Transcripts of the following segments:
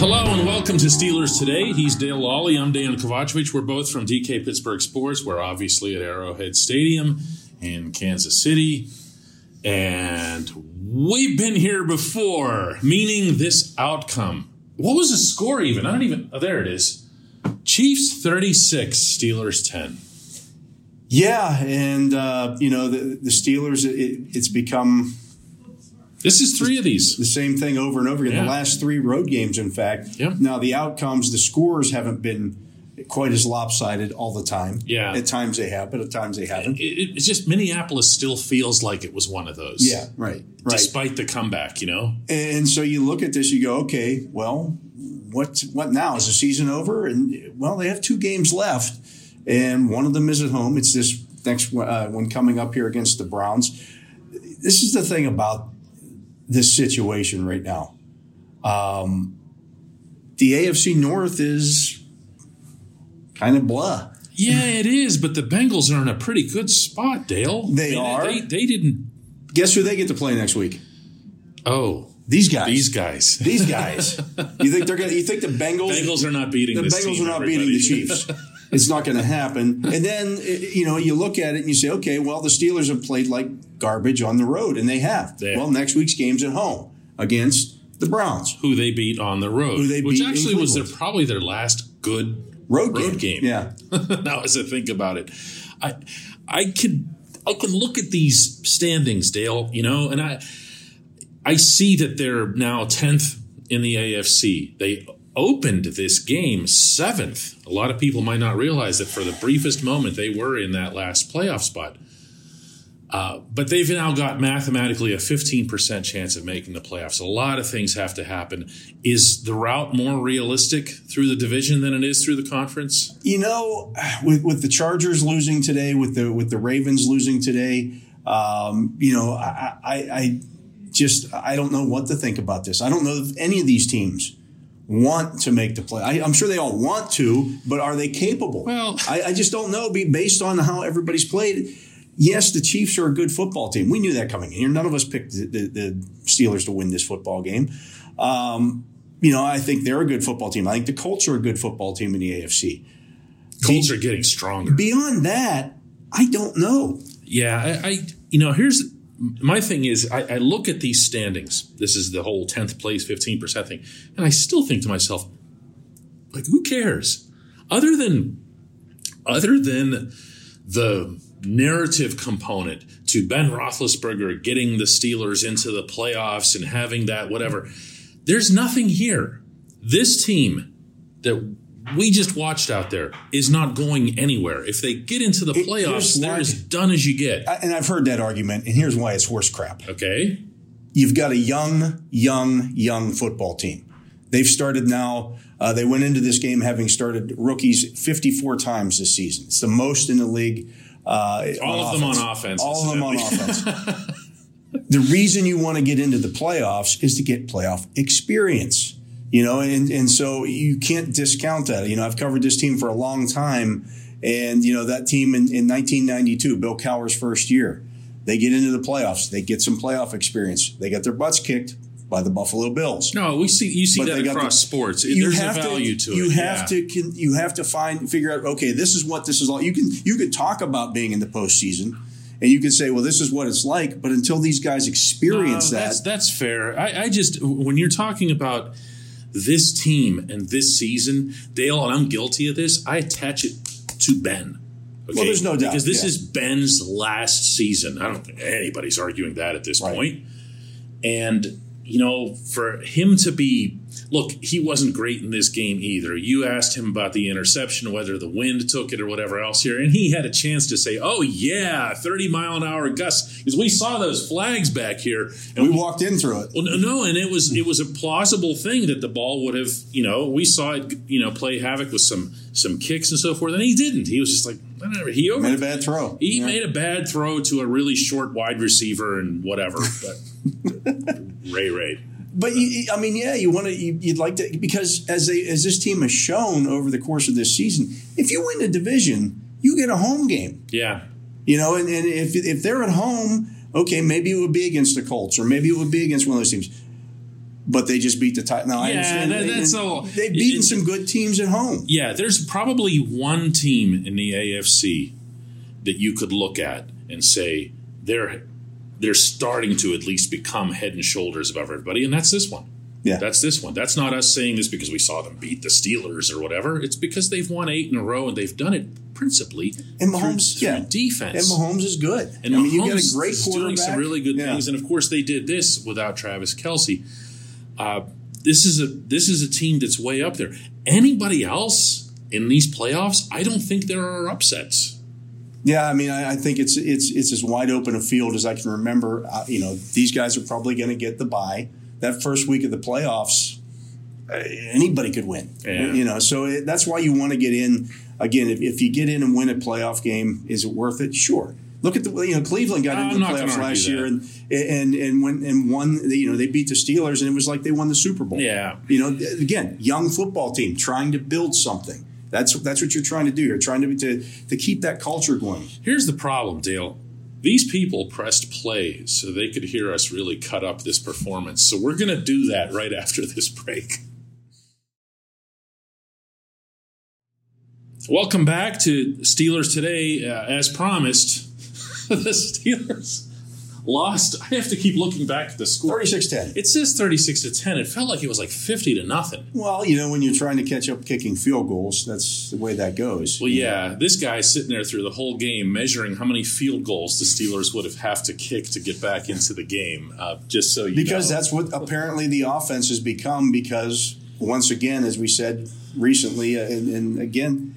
Hello and welcome to Steelers Today. He's Dale Lolley. I'm Dan Kovacevic. We're both from DK Pittsburgh Sports. We're obviously at Arrowhead Stadium in Kansas City. And we've been here before, meaning this outcome. What was the score even? I don't even. Oh, there it is. Chiefs 36, Steelers 10. Yeah, and uh, you know the, the Steelers. It, it's become This is three of these. the same thing over and over again. Yeah. The last three road games, in fact. Yep. Now the outcomes, the scores haven't been quite as lopsided all the time. Yeah. At times they have, but at times they haven't. It, it- it's just Minneapolis still feels like it was one of those. Yeah, right, right. Despite the comeback, you know? And so you look at this, you go, okay, well, what what now? Is the season over? And well, they have two games left, and one of them is at home. It's this next one, uh, one coming up here against the Browns. This is the thing about this situation right now. Um, the AFC North is kind of blah. Yeah, it is, but the Bengals are in a pretty good spot, Dale. They are. They, they didn't. Guess who they get to play next week? Oh, These guys. these guys. These guys. you think they're gonna? You think the Bengals? Bengals are not beating the Bengals team, are not everybody. beating the Chiefs. it's not going to happen. And then you know you look at it and you say, okay, well the Steelers have played like garbage on the road, and they have. Well, next week's game's at home against the Browns. Who they beat on the road, Who they which actually was their probably their last good Road, road game. Yeah. now, as I think about it, I I could I can look at these standings, Dale. You know, and I I see that they're now tenth in the AFC. They opened this game seventh. A lot of people might not realize that for the briefest moment they were in that last playoff spot. Uh, but they've now got mathematically a 15% chance of making the playoffs. A lot of things have to happen. Is the route more realistic through the division than it is through the conference? You know, with with the Chargers losing today, with the with the Ravens losing today, um, you know, I, I, I just I don't know what to think about this. I don't know if any of these teams want to make the play. I, I'm sure they all want to, but are they capable? Well- I, I just don't know. Be based on how everybody's played. Yes, the Chiefs are a good football team. We knew that coming in here. None of us picked the, the, the Steelers to win this football game. Um, you know, I think they're a good football team. I think the Colts are a good football team in the AFC. Colts are getting stronger. Beyond that, I don't know. Yeah, I, I you know, here's my thing is I, I look at these standings. This is the whole 10th place, 15% thing. And I still think to myself, like, who cares? Other than other than the narrative component to Ben Roethlisberger getting the Steelers into the playoffs and having that whatever, there's nothing here. This team that we just watched out there is not going anywhere. If they get into the It- playoffs, they're as done as you get. I, and I've heard that argument, and here's why it's horse crap. Okay. You've got a young, young, young football team. They've started now. Uh, they went into this game having started rookies 54 times this season. It's the most in the league. Uh, All of them on offense, All of them on offense. the reason you want to get into the playoffs is to get playoff experience. You know, and, and so you can't discount that. You know, I've covered this team for a long time. And, you know, that team in, in 1992, Bill Cowher's first year, they get into the playoffs. They get some playoff experience. They get their butts kicked by the Buffalo Bills. No, we see you see But that they got across the- sports. You There's a have value to, You it. have yeah. to can, you have to find figure out. Okay, this is what this is all. You can you could talk about being in the postseason, and you can say, well, this is what it's like. But until these guys experience No, that, That's, that's fair. I, I just when you're talking about this team and this season, Dale, and I'm guilty of this. I attach it to Ben. Okay? Well, there's no doubt, because this yeah. is Ben's last season. I don't think anybody's arguing that at this Right. point. And you know, for him to be look, he wasn't great in this game either. You asked him about the interception, whether the wind took it or whatever else here, and he had a chance to say, "Oh yeah, thirty mile an hour gusts," because we saw those flags back here, and we walked in through it. well, no, no, and it was it was a plausible thing that the ball would have, you know, we saw it, you know, play havoc with some some kicks and so forth, and he didn't. He was just like, whatever. He over, Made a bad throw. he Yeah. made a bad throw to a really short wide receiver and whatever. But Ray Ray, But you, I mean, yeah, you want to, you, you'd like to, because as they, as this team has shown over the course of this season, if you win the division, you get a home game. yeah, You know, and, and if if they're at home, okay, maybe it would be against the Colts or maybe it would be against one of those teams. but they just beat the Titans. Now, I Yeah, understand that- they, that's all- They've beaten it's- some good teams at home. Yeah, there's probably one team in the AFC that you could look at and say they're they're starting to at least become head and shoulders above everybody, and that's this one. Yeah. That's this one. That's not us saying this because we saw them beat the Steelers or whatever. It's because they've won eight in a row and they've done it principally And Mahomes, through yeah. defense. And Mahomes is good. And I mean, you Mahomes got a great is quarterback. doing some really good Yeah. things, and of course they did this without Travis Kelce. Uh, this is a this is a team that's way up there. Anybody else in these playoffs? I don't think there are upsets. Yeah, I mean, I, I think it's it's it's as wide open a field as I can remember. Uh, you know, these guys are probably going to get the bye. That first week of the playoffs, uh, anybody could win. Yeah. You know, so it, that's why you want to get in. Again, if, if you get in and win a playoff game, is it worth it? Sure. Look at the you know Cleveland got I'm into the playoffs last that. year and and and when and won. You know, they beat the Steelers and it was like they won the Super Bowl. Yeah. You know, again, young football team trying to build something. That's that's what you're trying to do. You're trying to to, to keep that culture going. Here's the problem, Dale. These people pressed play so they could hear us really cut up this performance. So we're going to do that right after this break. Welcome back to Steelers Today. Uh, as promised, the Steelers lost. I have to keep looking back at the score. 36-10. It says 36 to 10. It felt like it was like 50 to nothing. Well, you know, when you're trying to catch up kicking field goals, that's the way that goes. Well, yeah, this guy's sitting there through the whole game measuring how many field goals the Steelers would have have to kick to get back into the game. Uh, just so you Because know. that's what apparently the offense has become. Because once again, as we said recently, uh, and, and again,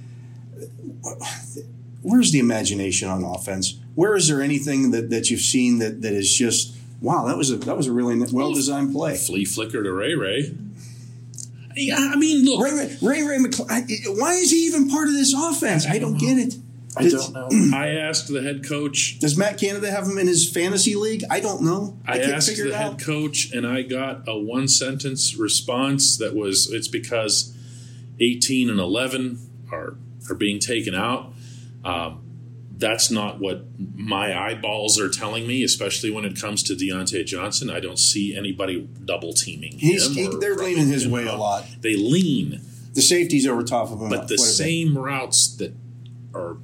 where's the imagination on offense? Where is there anything that, that you've seen that, that is just wow? That was a that was a really well designed play. flea flicker to Ray Ray. Yeah, I mean, look, Ray Ray, Ray, Ray McCl- why is he even part of this offense? I don't get it. I Does- don't know. I asked the head coach. Does Matt Canada have him in his fantasy league? I don't know. I, I can't asked figure the it head out. coach, and I got a one sentence response that was, "It's because 18 and 11 are are being taken out." Um, that's not what my eyeballs are telling me, especially when it comes to Diontae Johnson. I don't see anybody double teaming He's, him. he, they're leaning his way a lot. They lean, The safety's over top of him. but the What is it? same routes that are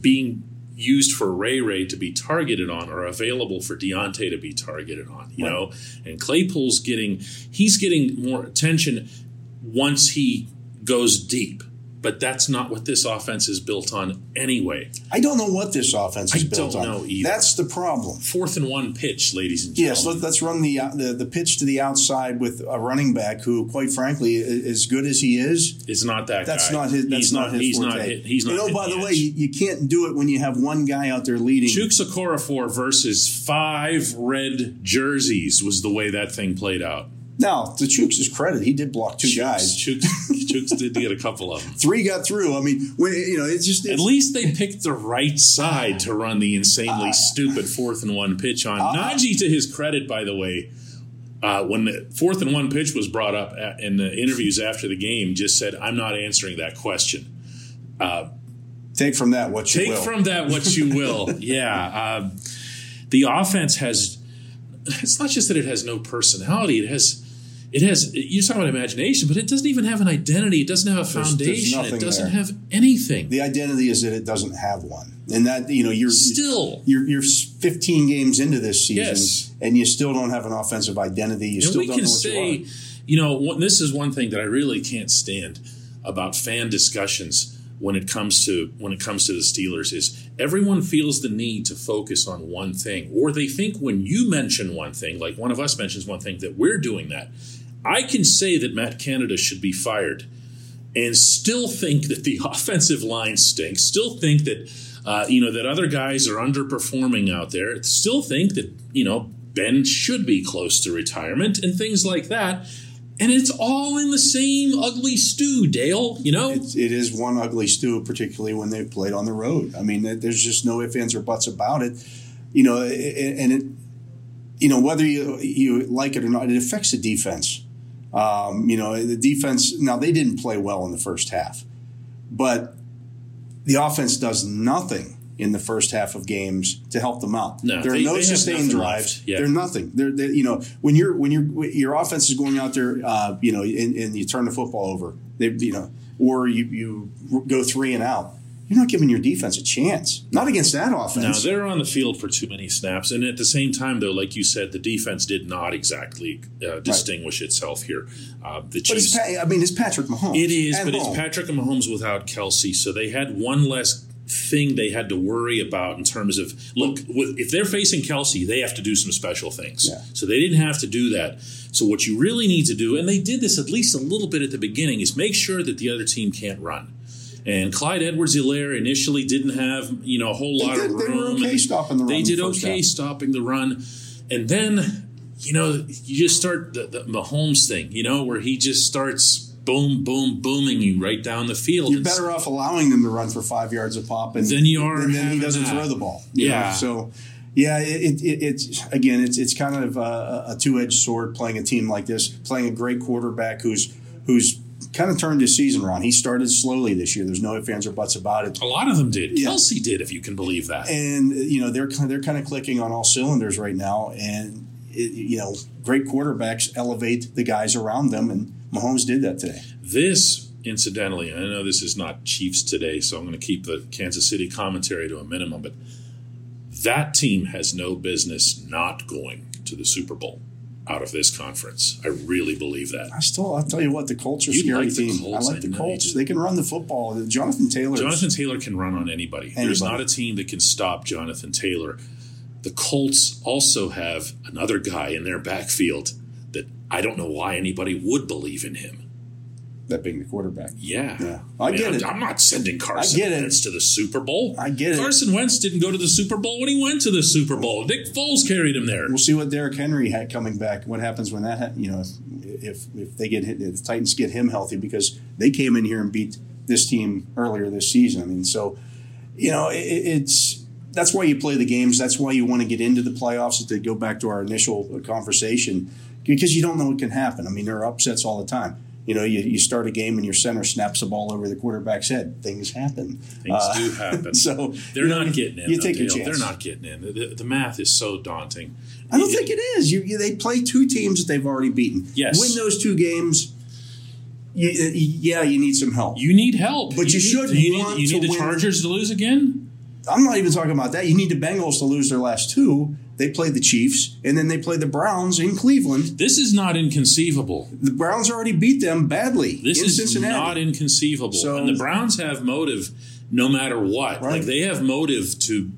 being used for Ray Ray to be targeted on are available for Deontay to be targeted on. You know, and Claypool's getting he's getting more attention once he goes deep. But that's not what this offense is built on anyway. I don't know what this offense is I built on. That's the problem. Fourth and one pitch, ladies and gentlemen. Yes, let's run the, uh, the the pitch to the outside with a running back who, quite frankly, as good as he is, is not that that's guy. not his. That's he's not, his He's forte. not. Hit, he's not. You know, by the the way, you, you can't do it when you have one guy out there leading. Chooks versus five red jerseys was the way that thing played out. Now, to Chooks' credit, he did block two Chooks, guys. Chooks, Chooks did get a couple of them. Three got through. I mean, when you know, it's just At least they picked the right side to run the insanely Uh, stupid fourth and one pitch on. Najee, to his credit, by the way, uh, when the fourth and one pitch was brought up at, in the interviews after the game, just said, "I'm not answering that question." take from that what you Take will. from that what you will. yeah, um, the offense has. It's not just that it has no personality; it has. It has. You're talking about imagination, but it doesn't even have an identity. It doesn't have a There's- there's foundation. it doesn't there. have anything. the identity is that it doesn't have one, and that you know you're Still, you're, you're 15 games into this season, Yes. and you still don't have an offensive identity. You and still don't know what say, you are. you know, this is one thing that I really can't stand about fan discussions when it comes to when it comes to the Steelers is everyone feels the need to focus on one thing, or they think when you mention one thing, like one of us mentions one thing, that we're doing that. I can say that Matt Canada should be fired and still think that the offensive line stinks, still think that uh, you know that other guys are underperforming out there, still think that you know Ben should be close to retirement and things like that. And it's all in the same ugly stew, Dale. You know, It's, it is one ugly stew, particularly when they've played on the road. I mean, there's just no ifs, ands, or buts about it. You know, and it, you know, whether you you like it or not, it affects the defense. Um, you know, the defense. Now they didn't play well in the first half, but the offense does nothing in the first half of games to help them out. No, there are they- no they sustained drives. Yeah. They're nothing. They're, they you know when you're when you're your offense is going out there, uh, you know, and, and you turn the football over, they you know, or you you go three and out. You're not giving your defense a chance. Not against that No, offense. they're on the field for too many snaps, and at the same time, though, like you said, the defense did not exactly uh, distinguish itself here. Uh, the but it's Chiefs, I mean, it's Patrick Mahomes. it is, but home. it's Patrick and Mahomes without Kelce, so they had one less thing they had to worry about in terms of look. With, if they're facing Kelce, they have to do some special things. Yeah. So they didn't have to do that. So what you really need to do, and they did this at least a little bit at the beginning, is make sure that the other team can't run. And Clyde Edwards-Helaire initially didn't have you know a whole They lot did- of they room. were okay stopping the run They did the okay half. stopping the run, and then you know you just start the, the Mahomes thing, you know, where he just starts boom, boom, booming you right down the field. You're better off allowing them to run for five yards a pop, and Than you are and then he doesn't that. throw the ball. Yeah. know? So, yeah, it, it, it's again, it's it's kind of a, a two edged sword playing a team like this, playing a great quarterback who's who's kind of turned his season around. He started slowly this year. There's no ifs ands or buts about it. A lot of them did. Yeah. Kelce did, if you can believe that. And you know they're kind- they're kind of clicking on all cylinders right now, and it, you know great quarterbacks elevate the guys around them, and Mahomes did that today. This, incidentally, I know this is not Chiefs today, so I'm going to keep the Kansas City commentary to a minimum, but that team has no business not going to the Super Bowl out of this conference. I really believe that. I still, I'll tell you what, the Colts are You scary like team. Colts, I like I the Colts. They can run the football. Jonathan Taylor. Jonathan Taylor can run on anybody. There's not a team that can stop Jonathan Taylor. The Colts also have another guy in their backfield that I don't know why anybody would believe in him. That being the quarterback. Yeah. Yeah. I mean, get I'm, it. I'm not sending Carson I get it. To the Super Bowl. I get it. Carson Wentz didn't go to the Super Bowl when he went to the Super Bowl. Nick Foles carried him there. We'll see what Derrick Henry had coming back. What happens when that, ha- you know, if if they get hit, if the Titans get him healthy because they came in here and beat this team earlier this season. I mean, so you know, it, it's that's why you play the games. That's why you want to get into the playoffs. To go back to our initial conversation, because you don't know what can happen. I mean, there are upsets all the time. You know, you, you start a game and your center snaps the ball over the quarterback's head. Things happen. Things Uh, do happen. So They're not getting in. You though, take a chance. They're not getting in. The, the- math is so daunting. I don't think it is. You, you they play two teams that they've already beaten. Yes. win those two games. You, yeah, you need some help. You need help. But you should You need, you to need the win. Chargers to lose again? I'm not even talking about that. You need the Bengals to lose their last two. They play the Chiefs, and then they play the Browns in Cleveland. This is not inconceivable. The Browns already beat them badly This in is Cincinnati. not inconceivable. So- and the Browns have motive no matter what. Right. Like they have motive to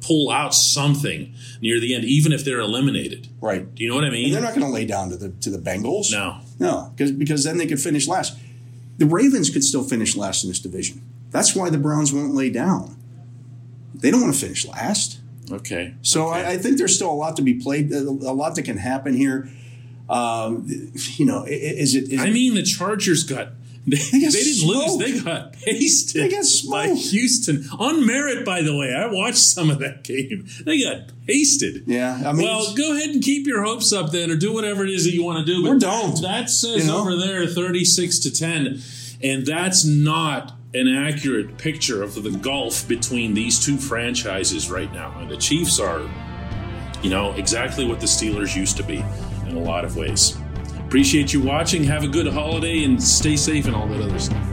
pull out something near the end, even if they're eliminated. right. Do you know what I mean? And they're not going to lay down to the to the Bengals. No. no, because because then they could finish last. The Ravens could still finish last in this division. That's why the Browns won't lay down. They don't want to finish last. Okay. So Okay. I, I think there's still a lot to be played, a, lot that can happen here. Um, you know, is it? Is I mean, the Chargers got. They, they got didn't lose. They got pasted They got smoked. by. Houston on merit. By the way, I watched some of that game. They got pasted. yeah, I mean, Well, go ahead and keep your hopes up then, or do whatever it is that you want to do. Or don't. That says You know? over there thirty-six to ten, and that's not an accurate picture of the gulf between these two franchises right now. And the Chiefs are, you know, exactly what the Steelers used to be in a lot of ways. Appreciate you watching. Have a good holiday and stay safe and all that other stuff.